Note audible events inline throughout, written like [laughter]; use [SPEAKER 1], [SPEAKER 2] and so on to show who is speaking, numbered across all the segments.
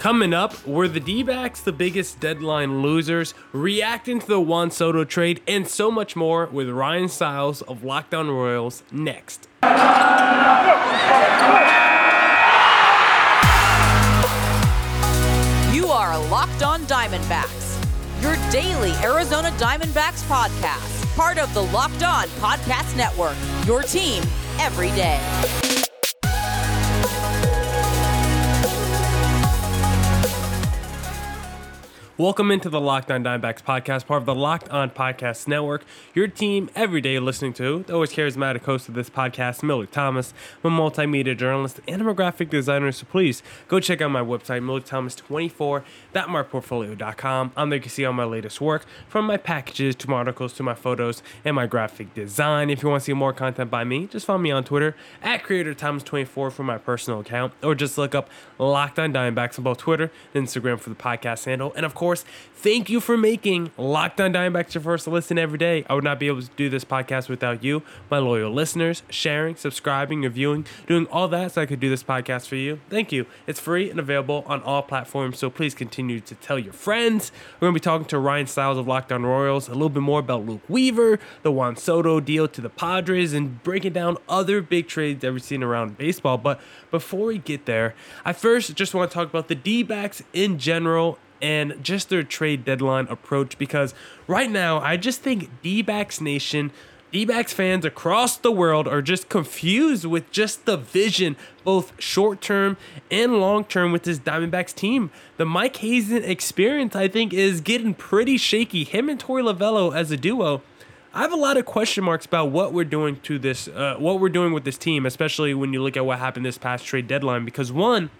[SPEAKER 1] Coming up, were the D backs the biggest deadline losers, reacting to the Juan Soto trade, and so much more with Ryan Stiles of Locked On Royals next.
[SPEAKER 2] You are Locked On Diamondbacks, your daily Arizona Diamondbacks podcast, part of the Locked On Podcast Network, your team every day.
[SPEAKER 1] Welcome into the Locked On Diamondbacks podcast, part of the Locked On Podcast Network. Your team every day listening to the always charismatic host of this podcast, Miller Thomas. I'm a multimedia journalist and I'm a graphic designer, so please go check out my website, millerthomas24.myportfolio.com. On there you can see all my latest work, from my packages to my articles to my photos and my graphic design. If you want to see more content by me, just follow me on Twitter at CreatorThomas24 for my personal account, or just look up Locked On Diamondbacks on both Twitter and Instagram for the podcast handle. And of course, course, thank you for making Locked On Diamondbacks your first listen every day. I would not be able to do this podcast without you, my loyal listeners, sharing, subscribing, reviewing, doing all that so I could do this podcast for you. Thank you. It's free and available on all platforms, so please continue to tell your friends. We're going to be talking to Ryan Styles of Locked On Royals, a little bit more about Luke Weaver, the Juan Soto deal to the Padres, and breaking down other big trades that we've seen around baseball. But before we get there, I first just want to talk about the D backs in general and just their trade deadline approach because right now I just think D backs Nation, D backs fans across the world are just confused with just the vision, both short term and long term, with this Diamondbacks team. The Mike Hazen experience, I think, is getting pretty shaky. Him and Torey Lovullo as a duo. I have a lot of question marks about what we're doing to this, uh, what we're doing with this team, especially when you look at what happened this past trade deadline. Because one,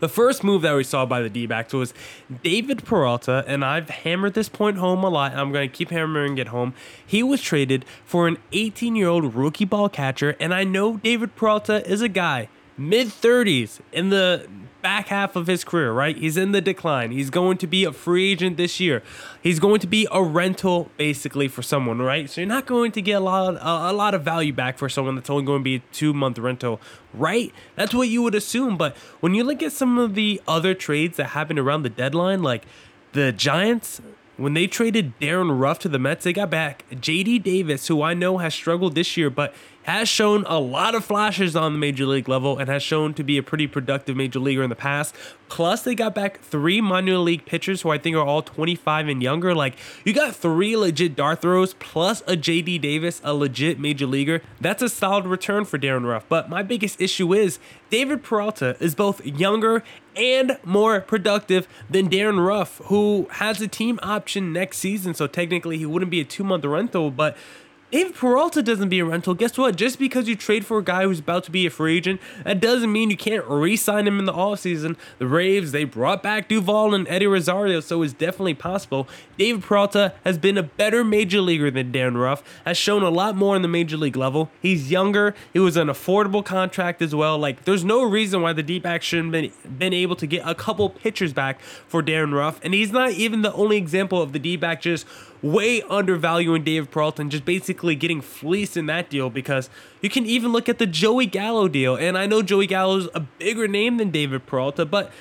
[SPEAKER 1] the first move that we saw by the D backs was David Peralta, and I've hammered this point home a lot, and I'm going to keep hammering it home. He was traded for an 18 year old rookie ball catcher, and I know David Peralta is a guy mid 30s in the back half of his career, right? He's in the decline. He's going to be a free agent this year. He's going to be a rental basically for someone, right? So you're not going to get a lot of, a, a lot of value back for someone that's only going to be a 2-month rental, right? That's what you would assume, but when you look at some of the other trades that happened around the deadline like the Giants when they traded Darin Ruf to the Mets, they got back JD Davis, who I know has struggled this year, but has shown a lot of flashes on the major league level and has shown to be a pretty productive major leaguer in the past. Plus, they got back three minor league pitchers who I think are all 25 and younger. Like, you got three legit dart throws plus a JD Davis, a legit major leaguer. That's a solid return for Darin Ruf. But my biggest issue is David Peralta is both younger and more productive than Darin Ruf, who has a team option next season. So technically, he wouldn't be a two month rental, but if Peralta doesn't be a rental, guess what? Just because you trade for a guy who's about to be a free agent, that doesn't mean you can't re-sign him in the offseason. The Braves, they brought back Duvall and Eddie Rosario, so it's definitely possible. David Peralta has been a better major leaguer than Darin Ruf, has shown a lot more in the major league level. He's younger. It was an affordable contract as well. Like, there's no reason why the D-backs shouldn't been been able to get a couple pitchers back for Darin Ruf, and he's not even the only example of the D-back just way undervaluing David Peralta and just basically getting fleeced in that deal because you can even look at the Joey Gallo deal. And I know Joey Gallo's a bigger name than David Peralta, but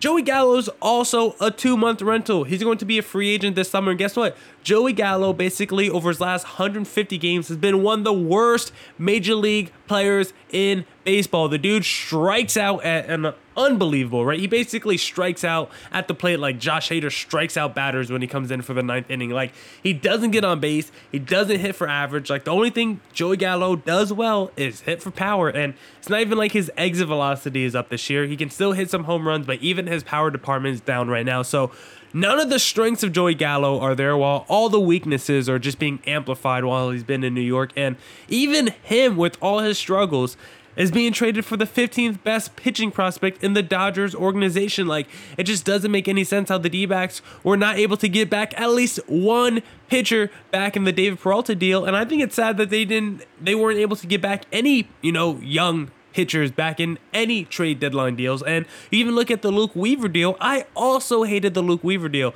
[SPEAKER 1] Joey Gallo's also a two month rental. He's going to be a free agent this summer. And guess what? Joey Gallo, basically, over his last 150 games, has been one of the worst major league players in baseball. The dude strikes out at an unbelievable, right? He basically strikes out at the plate like Josh Hader strikes out batters when he comes in for the ninth inning. Like he doesn't get on base, he doesn't hit for average. Like the only thing Joey Gallo does well is hit for power, and it's not even like his exit velocity is up this year. He can still hit some home runs, but even his power department is down right now. So None of the strengths of Joey Gallo are there, while all the weaknesses are just being amplified while he's been in New York. And even him, with all his struggles, is being traded for the 15th best pitching prospect in the Dodgers organization. Like, it just doesn't make any sense how the D backs were not able to get back at least one pitcher back in the David Peralta deal. And I think it's sad that they didn't, they weren't able to get back any, you know, young pitchers back in any trade deadline deals. And even look at the Luke Weaver deal. I also hated the Luke Weaver deal.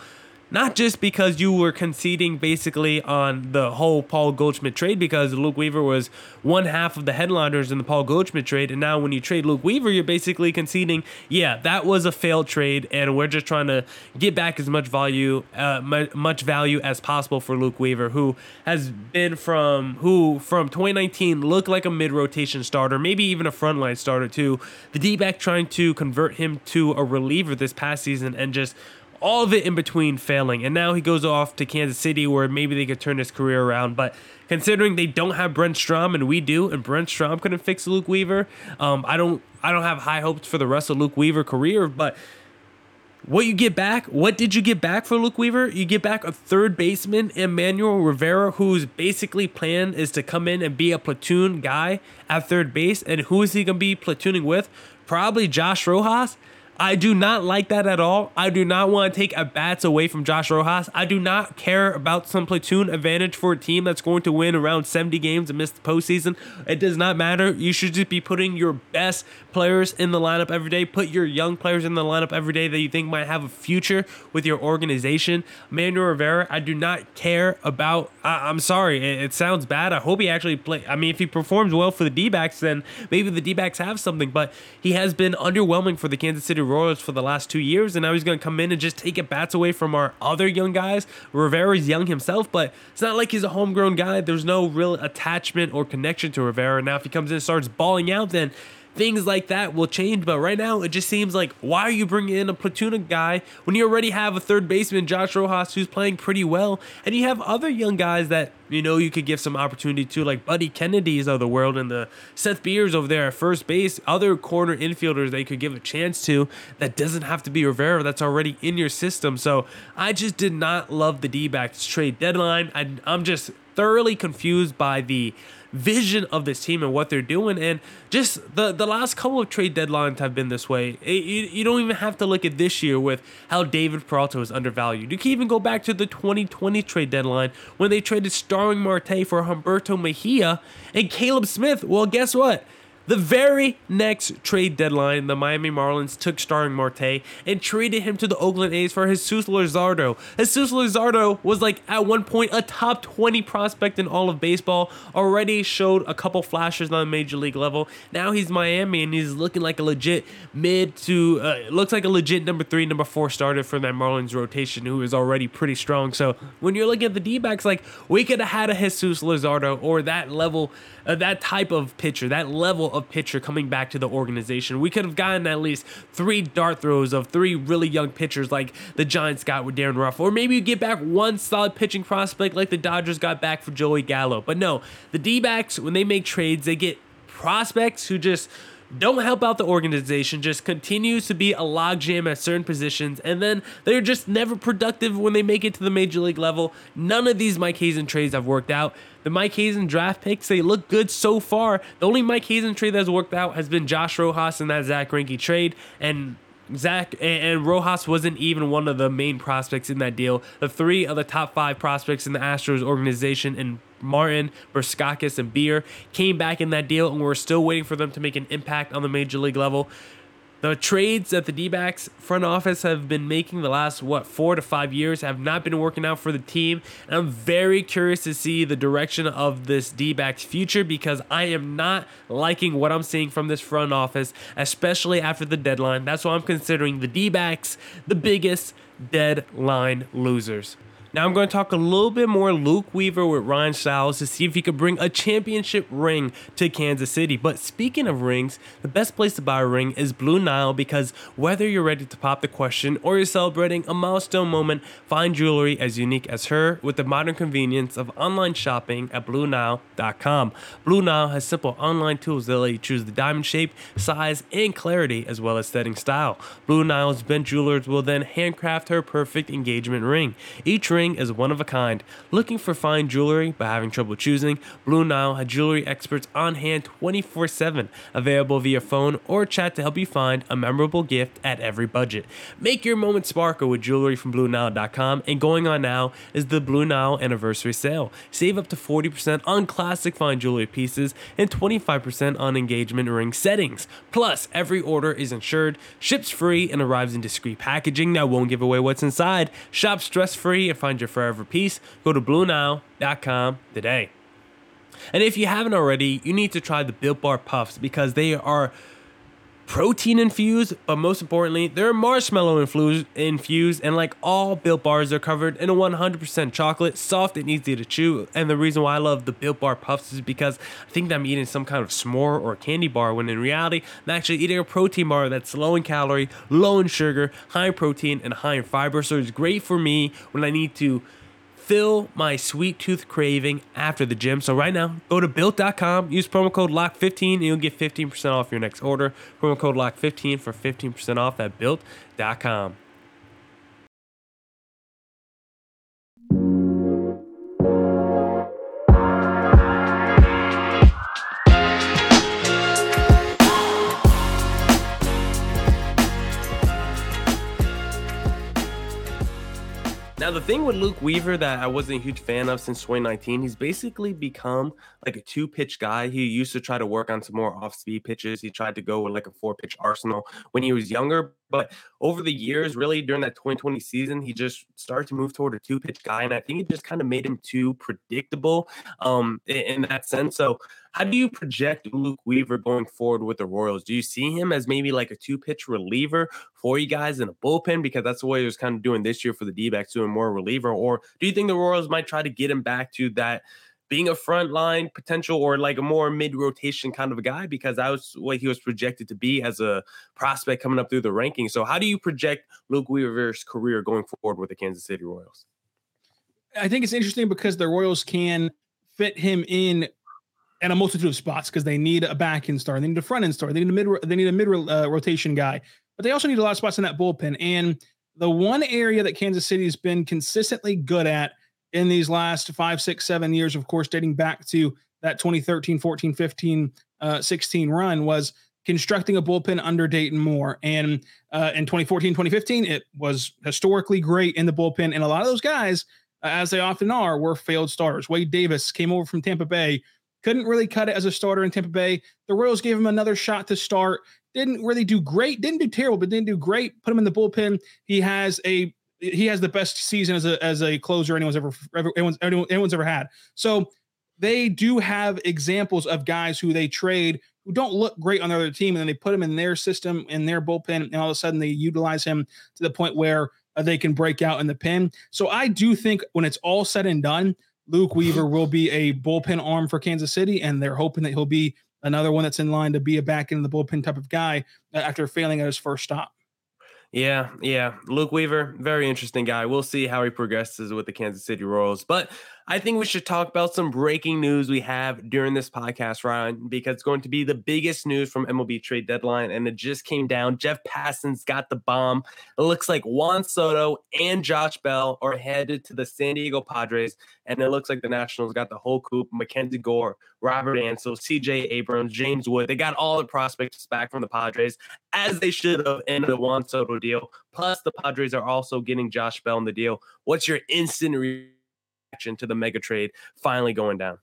[SPEAKER 1] Not just because you were conceding basically on the whole Paul Goldschmidt trade because Luke Weaver was one half of the headliners in the Paul Goldschmidt trade. And now when you trade Luke Weaver, you're basically conceding, yeah, that was a failed trade. And we're just trying to get back as much value, uh, much value as possible for Luke Weaver, who has been from, who from 2019 looked like a mid rotation starter, maybe even a frontline starter too. The D back trying to convert him to a reliever this past season and just all of it in between failing. And now he goes off to Kansas City where maybe they could turn his career around. But considering they don't have Brent Strom and we do, and Brent Strom couldn't fix Luke Weaver, um, I don't I don't have high hopes for the rest of Luke Weaver career. But what you get back, what did you get back for Luke Weaver? You get back a third baseman, Emmanuel Rivera, whose basically plan is to come in and be a platoon guy at third base. And who is he gonna be platooning with? Probably Josh Rojas. I do not like that at all. I do not want to take a bats away from Josh Rojas. I do not care about some platoon advantage for a team that's going to win around 70 games and miss the postseason. It does not matter. You should just be putting your best players in the lineup every day. Put your young players in the lineup every day that you think might have a future with your organization. Manuel Rivera, I do not care about. I, am sorry, it, it, sounds bad. I hope he actually play. I mean, if he performs well for the D backs, then maybe the D backs have something. But he has been underwhelming for the Kansas City Royals for the last two years, and now he's going to come in and just take it bats away from our other young guys. Rivera's young himself, but it's not like he's a homegrown guy. There's no real attachment or connection to Rivera. Now, if he comes in and starts balling out, then things like that will change. But right now, it just seems like why are you bringing in a platoon guy when you already have a third baseman, Josh Rojas, who's playing pretty well, and you have other young guys that you know you could give some opportunity to, like Buddy Kennedy's of the world and the Seth Beers over there at first base, other corner infielders they could give a chance to. That doesn't have to be Rivera. That's already in your system. So I just did not love the D-backs trade deadline. I, I'm just thoroughly confused by the vision of this team and what they're doing. And just the the last couple of trade deadlines have been this way. It, you, you don't even have to look at this year with how David Peralta was undervalued. You can even go back to the 2020 trade deadline when they traded Starling Marte for Humberto Mejia and Caleb Smith. Well, guess what? The very next trade deadline, the Miami Marlins took Starling Marte and traded him to the Oakland A's for Jesus Luzardo. Jesus Luzardo was like at one point a top 20 prospect in all of baseball, already showed a couple flashes on the major league level. Now he's Miami and he's looking like a legit mid to, uh, looks like a legit number three, number four starter for that Marlins rotation who is already pretty strong. So when you're looking at the D backs, like we could have had a Jesus Luzardo or that level, uh, that type of pitcher, that level of pitcher coming back to the organization. We could have gotten at least three dart throws of three really young pitchers like the Giants got with Darin Ruf, or maybe you get back one solid pitching prospect like the Dodgers got back for Joey Gallo. But no, the D backs, when they make trades, they get prospects who just don't help out the organization, just continues to be a logjam at certain positions, and then they're just never productive when they make it to the major league level. None of these Mike Hazen trades have worked out. The Mike Hazen draft picks, they look good so far. The only Mike Hazen trade that's worked out has been Josh Rojas and that Zack Greinke trade, and Zach and Rojas wasn't even one of the main prospects in that deal. The three of the top five prospects in the Astros organization and Martin, Bukauskas, and Beer came back in that deal, and we're still waiting for them to make an impact on the major league level. The trades that the D backs front office have been making the last, what, four to five years have not been working out for the team. And I'm very curious to see the direction of this D backs future because I am not liking what I'm seeing from this front office, especially after the deadline. That's why I'm considering the D backs the biggest deadline losers. Now I'm going to talk a little bit more Luke Weaver with Ryan Styles to see if he could bring a championship ring to Kansas City. But speaking of rings, the best place to buy a ring is Blue Nile because whether you're ready to pop the question or you're celebrating a milestone moment, find jewelry as unique as her with the modern convenience of online shopping at BlueNile.com. Blue Nile has simple online tools that let you choose the diamond shape, size, and clarity as well as setting style. Blue Nile's bent jewelers will then handcraft her perfect engagement ring. Each ring ring is one of a kind. Looking for fine jewelry but having trouble choosing? Blue Nile has jewelry experts on hand 24 7, available via phone or chat to help you find a memorable gift at every budget. Make your moment sparkle with jewelry from BlueNile.com, and going on now is the Blue Nile anniversary sale. Save up to 40% on classic fine jewelry pieces and 25% on engagement ring settings. Plus, every order is insured, ships free, and arrives in discreet packaging that won't give away what's inside. Shop stress free and find your forever piece. Go to BlueNile.com today. And if you haven't already, you need to try the Built Bar Puffs because they are protein infused, but most importantly, they're marshmallow infused, and like all Built Bars, they're covered in a 100% chocolate, soft and easy to chew. And the reason why I love the Built Bar Puffs is because I think I'm eating some kind of s'more or candy bar, when in reality, I'm actually eating a protein bar that's low in calorie, low in sugar, high in protein, and high in fiber. So it's great for me when I need to fill my sweet tooth craving after the gym. So right now, go to built.com, use promo code LOCK15 and you'll get 15% off your next order. Promo code LOCK15 for 15% off at built.com. Now, the thing with Luke Weaver that I wasn't a huge fan of since 2019, he's basically become like a two pitch guy. He used to try to work on some more off speed pitches. He tried to go with like a four pitch arsenal when he was younger. But over the years, really during that 2020 season, he just started to move toward a two pitch guy. And I think it just kind of made him too predictable um, in, in that sense. So, how do you project Luke Weaver going forward with the Royals? Do you see him as maybe like a two pitch reliever for you guys in a bullpen? Because that's the way he was kind of doing this year for the D backs, doing more reliever. Or do you think the Royals might try to get him back to that? being a frontline potential or like a more mid rotation kind of a guy because that was what he was projected to be as a prospect coming up through the rankings. So, how do you project Luke Weaver's career going forward with the Kansas City Royals?
[SPEAKER 3] I think it's interesting because the Royals can fit him in at a multitude of spots because they need a back end star, they need a front end star, they need a mid, they need a mid uh, rotation guy, but they also need a lot of spots in that bullpen. And the one area that Kansas City has been consistently good at in these last five, six, seven years, of course, dating back to that 2013, 14, 15, uh, 16 run was constructing a bullpen under Dayton Moore. And uh, in 2014, 2015, it was historically great in the bullpen. And a lot of those guys, as they often are, were failed starters. Wade Davis came over from Tampa Bay, couldn't really cut it as a starter in Tampa Bay. The Royals gave him another shot to start. Didn't really do great, didn't do terrible, but didn't do great. Put him in the bullpen. He has a he has the best season as a as a closer anyone's ever, ever anyone's anyone's ever had. So they do have examples of guys who they trade who don't look great on their other team, and then they put him in their system in their bullpen, and all of a sudden they utilize him to the point where uh, they can break out in the pen. So I do think when it's all said and done, Luke Weaver will be a bullpen arm for Kansas City, and they're hoping that he'll be another one that's in line to be a back in the bullpen type of guy uh, after failing at his first stop.
[SPEAKER 1] Yeah, yeah. Luke Weaver, very interesting guy. We'll see how he progresses with the Kansas City Royals. But I think we should talk about some breaking news we have during this podcast, Ryan, because it's going to be the biggest news from MLB trade deadline. And it just came down. Jeff Passan's got the bomb. It looks like Juan Soto and Josh Bell are headed to the San Diego Padres. And it looks like the Nationals got the whole coop Mackenzie Gore, Robert Hassell, CJ Abrams, James Wood. They got all the prospects back from the Padres, as they should have in the Juan Soto deal. Plus, the Padres are also getting Josh Bell in the deal. What's your instant reaction? to the mega trade finally going down?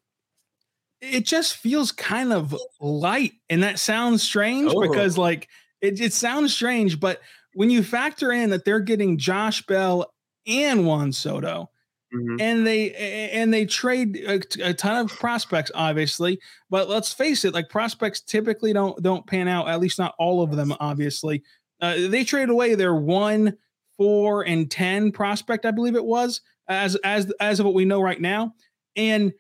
[SPEAKER 3] It just feels kind of light. And that sounds strange oh. because, like, it, it sounds strange, but when you factor in that they're getting Josh Bell and Juan Soto, Mm-hmm. and they and they trade a, a, ton of prospects obviously but let's face it like prospects typically don't don't pan out at least not all of them obviously uh, they trade away their one four and ten prospect i believe it was as as as of what we know right now. And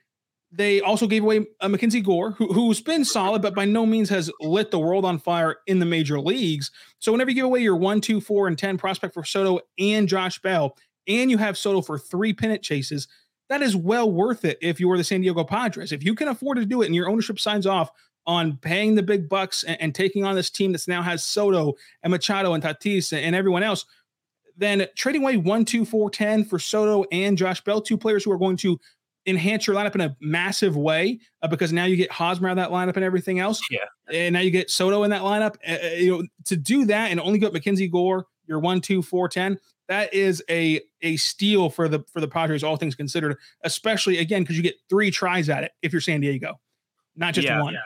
[SPEAKER 3] they also gave away a uh, Mackenzie Gore, who, who's been solid, but by no means has lit the world on fire in the major leagues. So whenever you give away your one, two, four, and ten prospect for Soto and Josh Bell, and you have Soto for three pennant chases, that is well worth it if you are the San Diego Padres. If you can afford to do it and your ownership signs off on paying the big bucks and, and taking on this team that's now has Soto and Machado and Tatis and, and everyone else – then trading away one, two, four, 10 for Soto and Josh Bell, two players who are going to enhance your lineup in a massive way uh, because now you get Hosmer out of that lineup and everything else.
[SPEAKER 1] Yeah.
[SPEAKER 3] And now you get Soto in that lineup. Uh, you know, to do that and only get Mackenzie Gore, your one, two, four, 10, that is a a steal for the for the Padres, all things considered, especially again, because you get three tries at it if you're San Diego, not just
[SPEAKER 1] yeah,
[SPEAKER 3] one.
[SPEAKER 1] Yeah.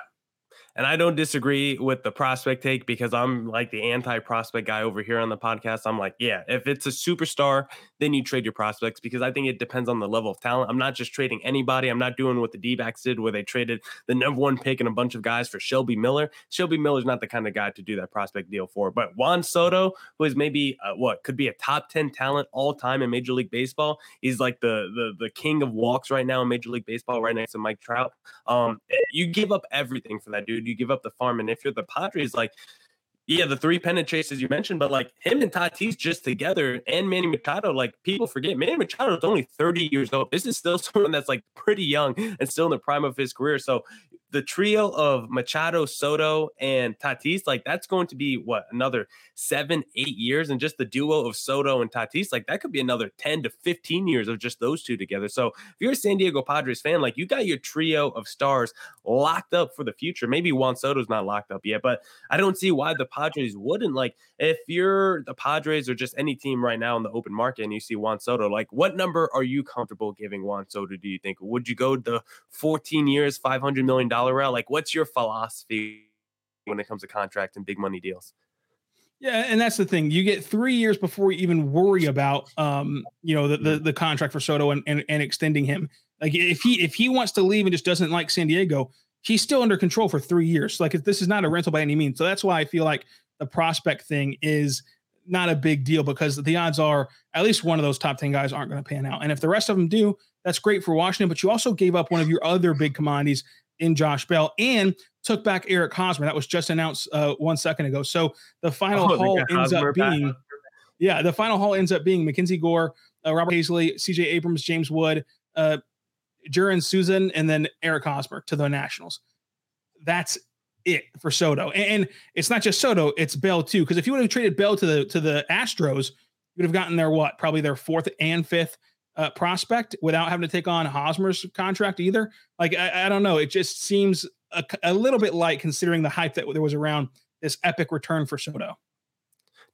[SPEAKER 1] And I don't disagree with the prospect take because I'm like the anti prospect guy over here on the podcast. I'm like, yeah, if it's a superstar, then you trade your prospects because I think it depends on the level of talent. I'm not just trading anybody. I'm not doing what the D backs did where they traded the number one pick and a bunch of guys for Shelby Miller. Shelby Miller's not the kind of guy to do that prospect deal for. But Juan Soto, who is maybe uh, what could be a top 10 talent all time in Major League Baseball, he's like the, the, the king of walks right now in Major League Baseball, right next to Mike Trout. Um, you give up everything for that dude You give up the farm. And if you're the Padres, like, yeah, the three pennant chases you mentioned, but like him and Tatis just together and Manny Machado, like people forget Manny Machado is only 30 years old. This is still [laughs] someone that's like pretty young and still in the prime of his career. So the trio of Machado, Soto, and Tatis, like that's going to be what another seven, eight years, and just the duo of Soto and Tatis, like that could be another 10 to 15 years of just those two together. So if you're a San Diego Padres fan, like you got your trio of stars locked up for the future. Maybe Juan Soto's not locked up yet, but I don't see why the Padres wouldn't. Like if you're the Padres or just any team right now in the open market and you see Juan Soto, like what number are you comfortable giving Juan Soto? Do you think would you go the 14 years, 500 million dollar? Dollar? Like, what's your philosophy when it comes to contract and big money deals?
[SPEAKER 3] Yeah, and that's the thing. You get three years before you even worry about, um, you know, the the, the contract for Soto and, and and extending him. Like if he if he wants to leave and just doesn't like San Diego, he's still under control for three years. Like if this is not a rental by any means. So that's why I feel like the prospect thing is not a big deal because the odds are at least one of those top 10 guys aren't going to pan out. And if the rest of them do, that's great for Washington. But you also gave up one of your other big commodities in Josh Bell and took back Eric Hosmer. That was just announced uh, one second ago. So the final oh, haul ends Hosmer up being, back. yeah, the final haul ends up being Mackenzie Gore, uh, Robert Hassell, CJ Abrams, James Wood, uh, Jarlin Susana, and then Eric Hosmer to the Nationals. That's it for Soto. And, and it's not just Soto, it's Bell too. Because if you would have traded Bell to the to the Astros, you would have gotten their what? Probably their fourth and fifth uh, prospect without having to take on Hosmer's contract either. Like I, I don't know, it just seems a, a, little bit light considering the hype that there was around this epic return for Soto.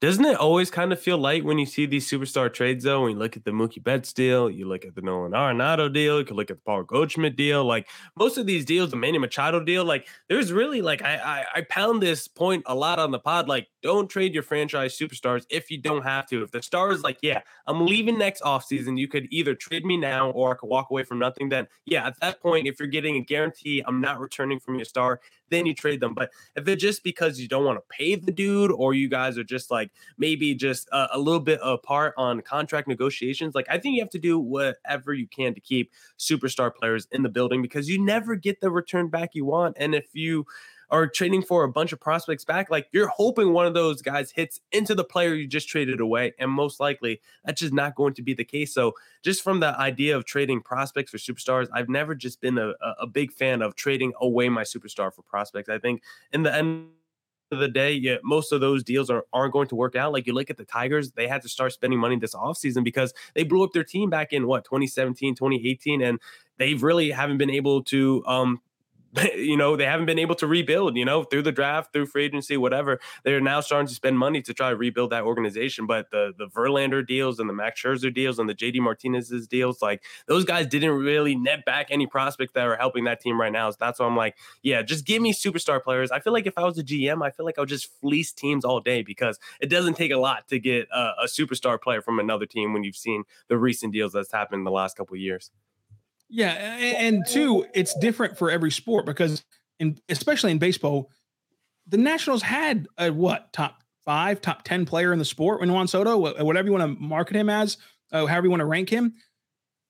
[SPEAKER 1] Doesn't it always kind of feel light when you see these superstar trades, though? When you look at the Mookie Betts deal, you look at the Nolan Arenado deal, you could look at the Paul Goldschmidt deal. Like most of these deals, the Manny Machado deal, like there's really like I, I I pound this point a lot on the pod. Like, don't trade your franchise superstars if you don't have to. If the star is like, yeah, I'm leaving next offseason, you could either trade me now or I could walk away from nothing. Then yeah, at that point, if you're getting a guarantee I'm not returning from your star, then you trade them. But if it's just because you don't want to pay the dude, or you guys are just like maybe just a, a, little bit apart on contract negotiations, like I think you have to do whatever you can to keep superstar players in the building because you never get the return back you want. And if you are trading for a bunch of prospects back, like you're hoping one of those guys hits into the player you just traded away. And most likely that's just not going to be the case. So, just from the idea of trading prospects for superstars, I've never just been a, a big fan of trading away my superstar for prospects. I think in the end, of the day, yeah, most of those deals are, aren't going to work out. Like you look at the Tigers, they had to start spending money this offseason because they blew up their team back in what 2017, 2018, and they really haven't been able to um, [laughs] you know, they haven't been able to rebuild, you know, through the draft, through free agency, whatever. They're now starting to spend money to try to rebuild that organization. But the the Verlander deals and the Max Scherzer deals and the JD Martinez's deals, like those guys didn't really net back any prospects that are helping that team right now. So that's why I'm like, yeah, just give me superstar players. I feel like if I was a GM, I feel like I would just fleece teams all day because it doesn't take a lot to get a, a superstar player from another team when you've seen the recent deals that's happened in the last couple years.
[SPEAKER 3] Yeah, and, and two, it's different for every sport because in especially in baseball, the Nationals had a what top five, top ten player in the sport when Juan Soto, whatever you want to market him as, uh, however you want to rank him,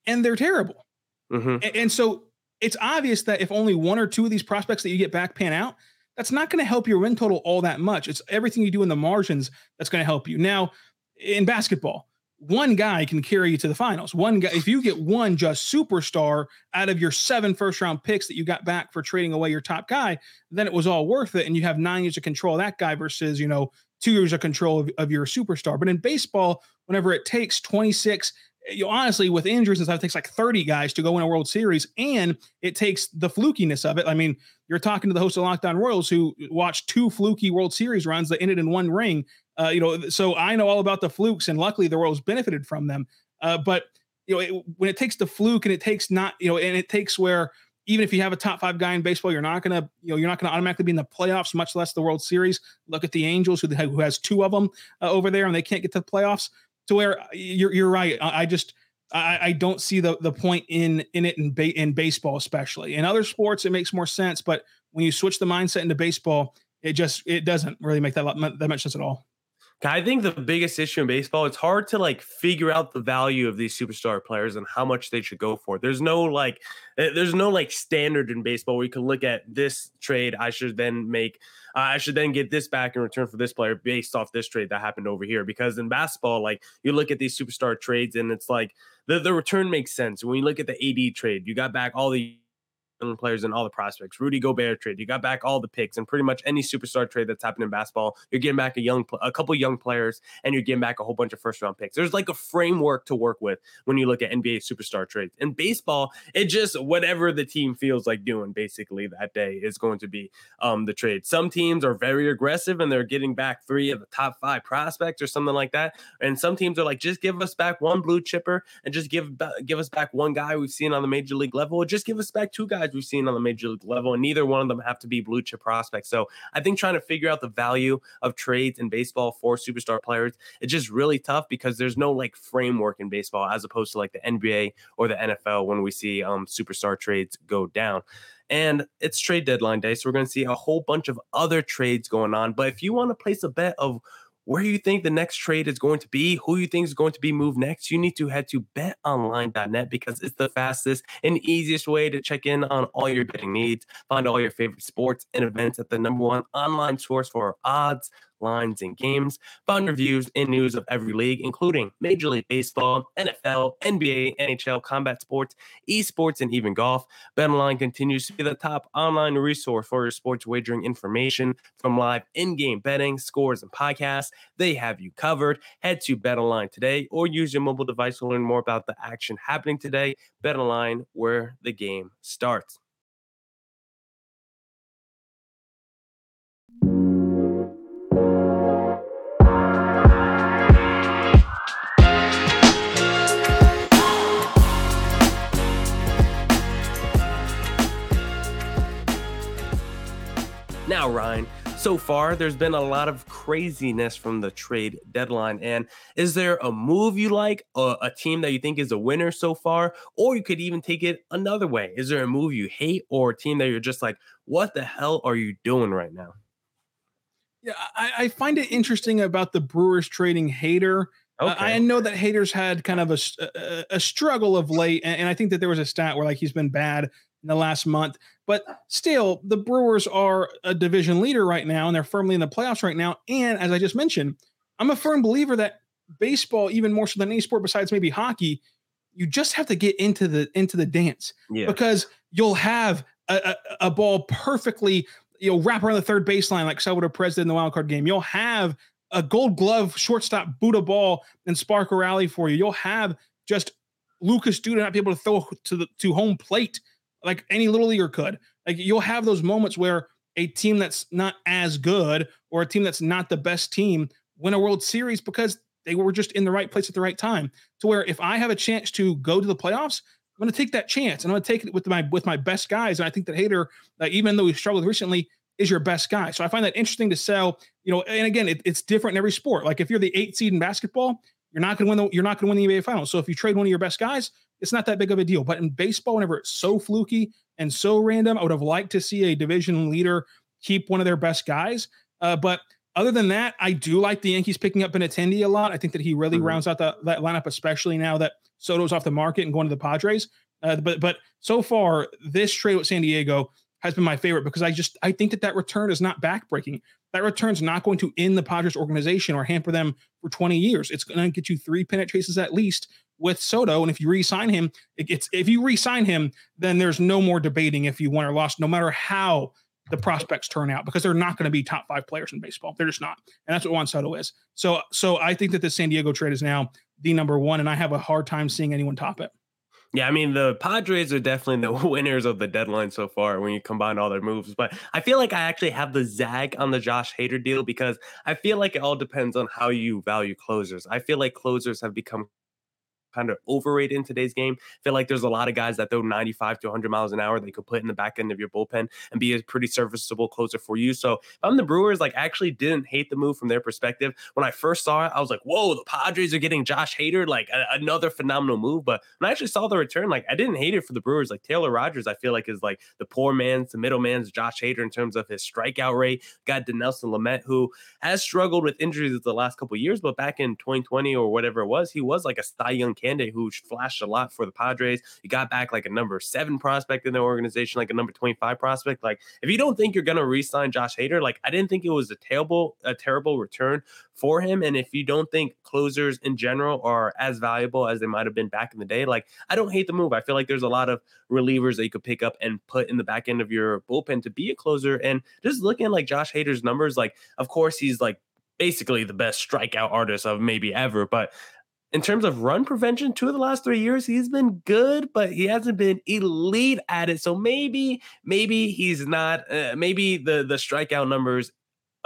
[SPEAKER 3] and they're terrible. Mm-hmm. And, and so it's obvious that if only one or two of these prospects that you get back pan out, that's not going to help your win total all that much. It's everything you do in the margins that's going to help you. Now, in basketball, one guy can carry you to the finals. One guy, if you get one just superstar out of your seven first round picks that you got back for trading away your top guy, then it was all worth it. And you have nine years of control of that guy versus, you know, two years of control of, of your superstar. But in baseball, whenever it takes 26 you know, honestly, with injuries and stuff, it takes like 30 guys to go win a World Series, and it takes the flukiness of it. I mean, you're talking to the host of Locked On Royals who watched two fluky World Series runs that ended in one ring. Uh, you know, so I know all about the flukes, and luckily the world's benefited from them. Uh, but you know, it, when it takes the fluke and it takes not, you know, and it takes where even if you have a top five guy in baseball, you're not gonna, you know, you're not gonna automatically be in the playoffs, much less the World Series. Look at the Angels, who, who has two of them uh, over there, and they can't get to the playoffs to where you're you're right. I, I just I, I, don't see the the point in in it in ba- in baseball, especially in other sports, it makes more sense. But when you switch the mindset into baseball, it just it doesn't really make that that much sense at all.
[SPEAKER 1] I think the biggest issue in baseball, it's hard to like figure out the value of these superstar players and how much they should go for. There's no like, eh, there's no like standard in baseball where you can look at this trade. I should then make, uh, I should then get this back in return for this player based off this trade that happened over here. Because in basketball, like you look at these superstar trades and it's like the, the return makes sense. When you look at the AD trade, you got back all the players and all the prospects. Rudy Gobert trade, you got back all the picks, and pretty much any superstar trade that's happened in basketball, you're getting back a young, a couple young players, and you're getting back a whole bunch of first round picks. There's like a framework to work with when you look at NBA superstar trades. In baseball, it just whatever the team feels like doing basically that day is going to be um, the trade. Some teams are very aggressive and they're getting back three of the top five prospects or something like that, and some teams are like, just give us back one blue chipper and just give give us back one guy we've seen on the major league level, or just give us back two guys guys we've seen on the major league level, and neither one of them have to be blue chip prospects. So I think trying to figure out the value of trades in baseball for superstar players it's just really tough because there's no like framework in baseball as opposed to like the NBA or the NFL when we see um, superstar trades go down. And it's trade deadline day. So we're going to see a whole bunch of other trades going on. But if you want to place a bet of where you think the next trade is going to be, who you think is going to be moved next, you need to head to betonline.net because it's the fastest and easiest way to check in on all your betting needs. Find all your favorite sports and events at the number one online source for odds, lines, and games. fun reviews and news of every league, including Major League Baseball, NFL, NBA, NHL, combat sports, esports, and even golf. BetOnline continues to be the top online resource for your sports wagering information from live in-game betting, scores, and podcasts. They have you covered. Head to BetOnline today or use your mobile device to learn more about the action happening today. BetOnline, where the game starts. Now, Ryan, so far there's been a lot of craziness from the trade deadline. And is there a move you like, a, a, team that you think is a winner so far? Or you could even take it another way. Is there a move you hate or a team that you're just like, what the hell are you doing right now?
[SPEAKER 3] Yeah, I, I find it interesting about the Brewers trading Hader. Okay. Uh, I know that Hader's had kind of a, a, a struggle of late, and, and I think that there was a stat where like he's been bad in the last month. But still, the Brewers are a division leader right now, and they're firmly in the playoffs right now. And as I just mentioned, I'm a firm believer that baseball, even more so than any sport besides maybe hockey, you just have to get into the into the dance yeah. because you'll have a, a, a, ball perfectly you know wrap around the third baseline like Salvador Perez did in the wild card game. You'll have a Gold Glove shortstop boot a ball and spark a rally for you. You'll have just Lucas Duda not be able to throw to the to home plate like any little leaguer could. Like you'll have those moments where a team that's not as good or a team that's not the best team win a World Series because they were just in the right place at the right time. To where if I have a chance to go to the playoffs, I'm going to take that chance and I'm going to take it with my with my best guys. And I think that Hader, like, uh, even though he struggled recently, is your best guy. So I find that interesting to sell. You know, and again, it, it's different in every sport. Like if you're the eight seed in basketball, you're not going to win the you're not going to win the NBA Finals. So if you trade one of your best guys, it's not that big of a deal. But in baseball, whenever it's so fluky and so random, I would have liked to see a division leader keep one of their best guys. Uh, but other than that, I do like the Yankees picking up Benintendi a lot. I think that he really mm-hmm. rounds out the, that lineup, especially now that Soto's off the market and going to the Padres. Uh, but but so far, this trade with San Diego has been my favorite because I just I think that that return is not backbreaking. That return's not going to end the Padres organization or hamper them for 20 years. It's going to get you three pennant chases at least with Soto. And if you re-sign him, it gets if you re-sign him, then there's no more debating if you won or lost, no matter how the prospects turn out because they're not going to be top five players in baseball. They're just not, and that's what Juan Soto is. So, so I think that the San Diego trade is now the number one, and I have a hard time seeing anyone top it.
[SPEAKER 1] Yeah, I mean the Padres are definitely the [laughs] winners of the deadline so far when you combine all their moves. But I feel like I actually have the zag on the Josh Hader deal because I feel like it all depends on how you value closers. I feel like closers have become kind of overrated in today's game. I feel like there's a lot of guys that throw 95 to 100 miles an hour they could put in the back end of your bullpen and be a pretty serviceable closer for you. So if I'm the Brewers, like I actually didn't hate the move from their perspective. When I first saw it, I was like, whoa, the Padres are getting Josh Hader, like a- another phenomenal move. But when I actually saw the return, like I didn't hate it for the Brewers. Like Taylor Rogers, I feel like is like the poor man's, the middle man's Josh Hader in terms of his strikeout rate. Got Dinelson Lamet, who has struggled with injuries the last couple years, but back in 2020 or whatever it was, he was like a Cy Young candidate who flashed a lot for the Padres. He got back like a number seven prospect in the organization, like a number 25 prospect. Like, if you don't think you're gonna re-sign Josh Hader, like I didn't think it was a terrible, a terrible return for him. And if you don't think closers in general are as valuable as they might have been back in the day, like I don't hate the move. I feel like there's a lot of relievers that you could pick up and put in the back end of your bullpen to be a closer. And just looking at like Josh Hader's numbers, like of course he's like basically the best strikeout artist of maybe ever. But in terms of run prevention, two of the last three years, he's been good, but he hasn't been elite at it. So maybe, maybe he's not. Uh, maybe the the strikeout numbers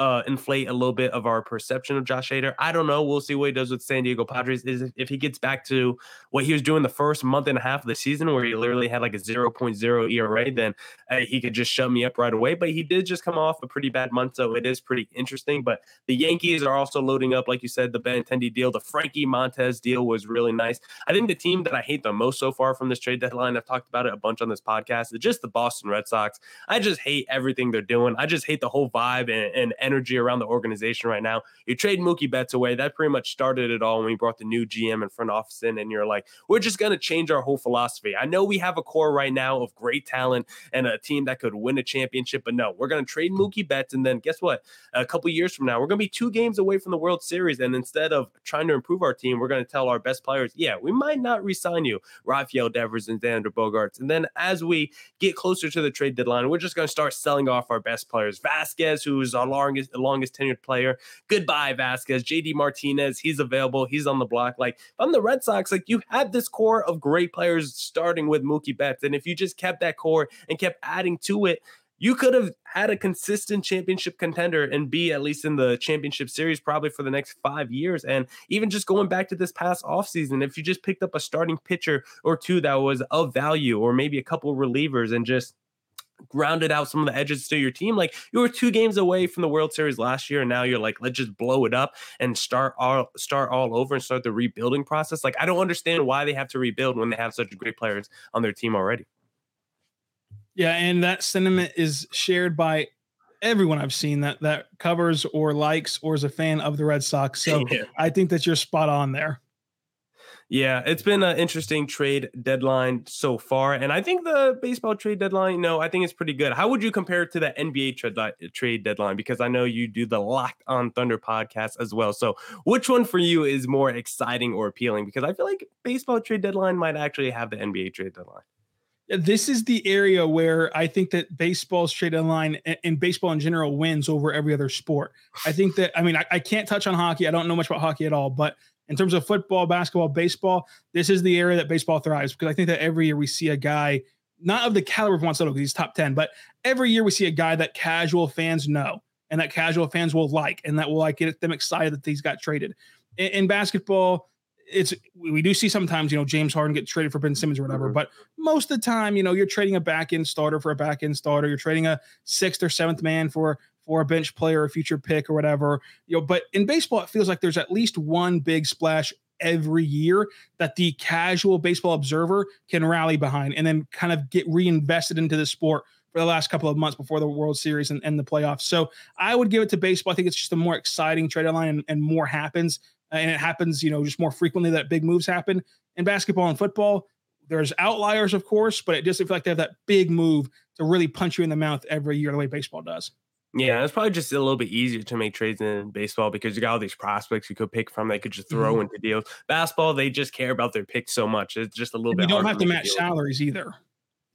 [SPEAKER 1] uh, inflate a little bit of our perception of Josh Hader. I don't know. We'll see what he does with San Diego Padres. Is if he gets back to what he was doing the first month and a half of the season, where he literally had like a 0.0 ERA, then uh, he could just shut me up right away. But he did just come off a pretty bad month, so it is pretty interesting. But the Yankees are also loading up, like you said, the Benintendi deal, the Frankie Montas deal was really nice. I think the team that I hate the most so far from this trade deadline, I've talked about it a bunch on this podcast, is just the Boston Red Sox. I just hate everything they're doing. I just hate the whole vibe and, and energy around the organization right now. You trade Mookie Betts away. That pretty much started it all when we brought the new GM and front office in, and you're like, we're just going to change our whole philosophy. I know we have a core right now of great talent and a team that could win a championship, but no, we're going to trade Mookie Betts. And then guess what? A couple years from now, we're going to be two games away from the World Series. And instead of trying to improve our team, we're going to tell our best players, yeah, we might not resign you, Rafael Devers and Xander Bogaerts. And then as we get closer to the trade deadline, we're just going to start selling off our best players. Vazquez, who's our longest, longest tenured player. Goodbye, Vazquez. JD Martinez, he's available. He's on the block. Like, if I'm the Red Sox, like you had this core of great players starting with Mookie Betts. And if you just kept that core and kept adding to it, you could have had a consistent championship contender and be at least in the championship series probably for the next five years. And even just going back to this past offseason, if you just picked up a starting pitcher or two that was of value, or maybe a couple relievers and just grounded out some of the edges to your team. Like you were two games away from the World Series last year, and now you're like, let's just blow it up and start all start all over and start the rebuilding process. Like I don't understand why they have to rebuild when they have such great players on their team already.
[SPEAKER 3] Yeah, and that sentiment is shared by everyone I've seen that that covers or likes or is a fan of the Red Sox. So [laughs] yeah. I think that you're spot on there.
[SPEAKER 1] Yeah, it's been an interesting trade deadline so far, and I think the baseball trade deadline, know, I think it's pretty good. How would you compare it to the NBA trade trade deadline? Because I know you do the Locked On Thunder podcast as well. So, which one for you is more exciting or appealing? Because I feel like baseball trade deadline might actually have the NBA trade deadline.
[SPEAKER 3] This is the area where I think that baseball's trade deadline and baseball in general wins over every other sport. I think that I mean I, I can't touch on hockey. I don't know much about hockey at all, but in terms of football, basketball, baseball, this is the area that baseball thrives because I think that every year we see a guy, not of the caliber of Juan Soto because he's top 10, but every year we see a guy that casual fans know and that casual fans will like and that will like get them excited that he's got traded. In, in basketball, it's we do see sometimes you know James Harden get traded for Ben Simmons or whatever, mm-hmm. but most of the time you know you're trading a back end starter for a back end starter, you're trading a sixth or seventh man for for a bench player, a future pick, or whatever. You know, but in baseball, it feels like there's at least one big splash every year that the casual baseball observer can rally behind and then kind of get reinvested into the sport for the last couple of months before the World Series and, and the playoffs. So I would give it to baseball. I think it's just a more exciting trade line and, and more happens. Uh, and it happens, you know, just more frequently that big moves happen. In basketball and football, there's outliers, of course, but it doesn't feel like they have that big move to really punch you in the mouth every year the way baseball does.
[SPEAKER 1] Yeah, it's probably just a little bit easier to make trades in baseball because you got all these prospects you could pick from. They could just throw mm-hmm. into deals. Basketball, they just care about their picks so much. It's just a little
[SPEAKER 3] and
[SPEAKER 1] bit.
[SPEAKER 3] You don't have to match salaries either.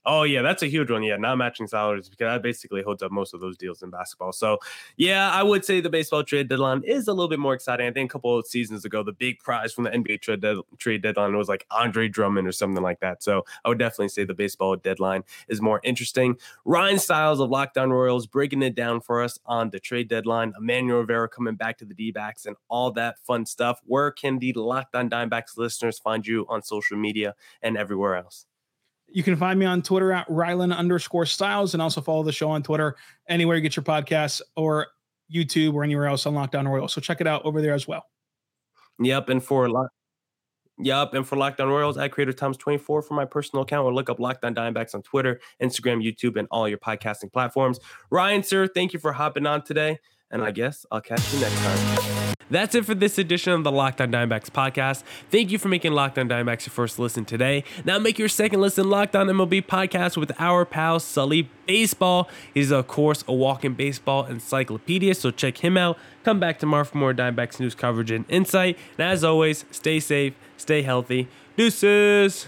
[SPEAKER 1] Oh yeah, that's a huge one. Yeah, not matching salaries because that basically holds up most of those deals in basketball. So yeah, I would say the baseball trade deadline is a little bit more exciting. I think a couple of seasons ago, the big prize from the NBA trade, de- trade deadline was like Andre Drummond or something like that. So I would definitely say the baseball deadline is more interesting. Ryan Styles of Locked On Royals breaking it down for us on the trade deadline. Emmanuel Rivera coming back to the D-backs and all that fun stuff. Where can the Locked On Diamondbacks listeners find you on social media and everywhere else?
[SPEAKER 3] You can find me on Twitter at Rylan underscore Stiles and also follow the show on Twitter anywhere you get your podcasts or YouTube or anywhere else on Locked On Royals. So check it out over there as well.
[SPEAKER 1] Yep, and for lot. Yep, and for Locked On Royals, at Creator Times 24 for my personal account, or look up Lockdown On Diamondbacks on Twitter, Instagram, YouTube, and all your podcasting platforms. Ryan, sir, thank you for hopping on today, and I guess I'll catch you next time. That's it for this edition of the Locked On Diamondbacks podcast. Thank you for making Locked On Diamondbacks your first listen today. Now make your second listen Locked On MLB podcast with our pal Sully Baseball. He's of course a walking baseball encyclopedia, so check him out. Come back tomorrow for more Diamondbacks news coverage and insight. And as always, stay safe, stay healthy. Deuces.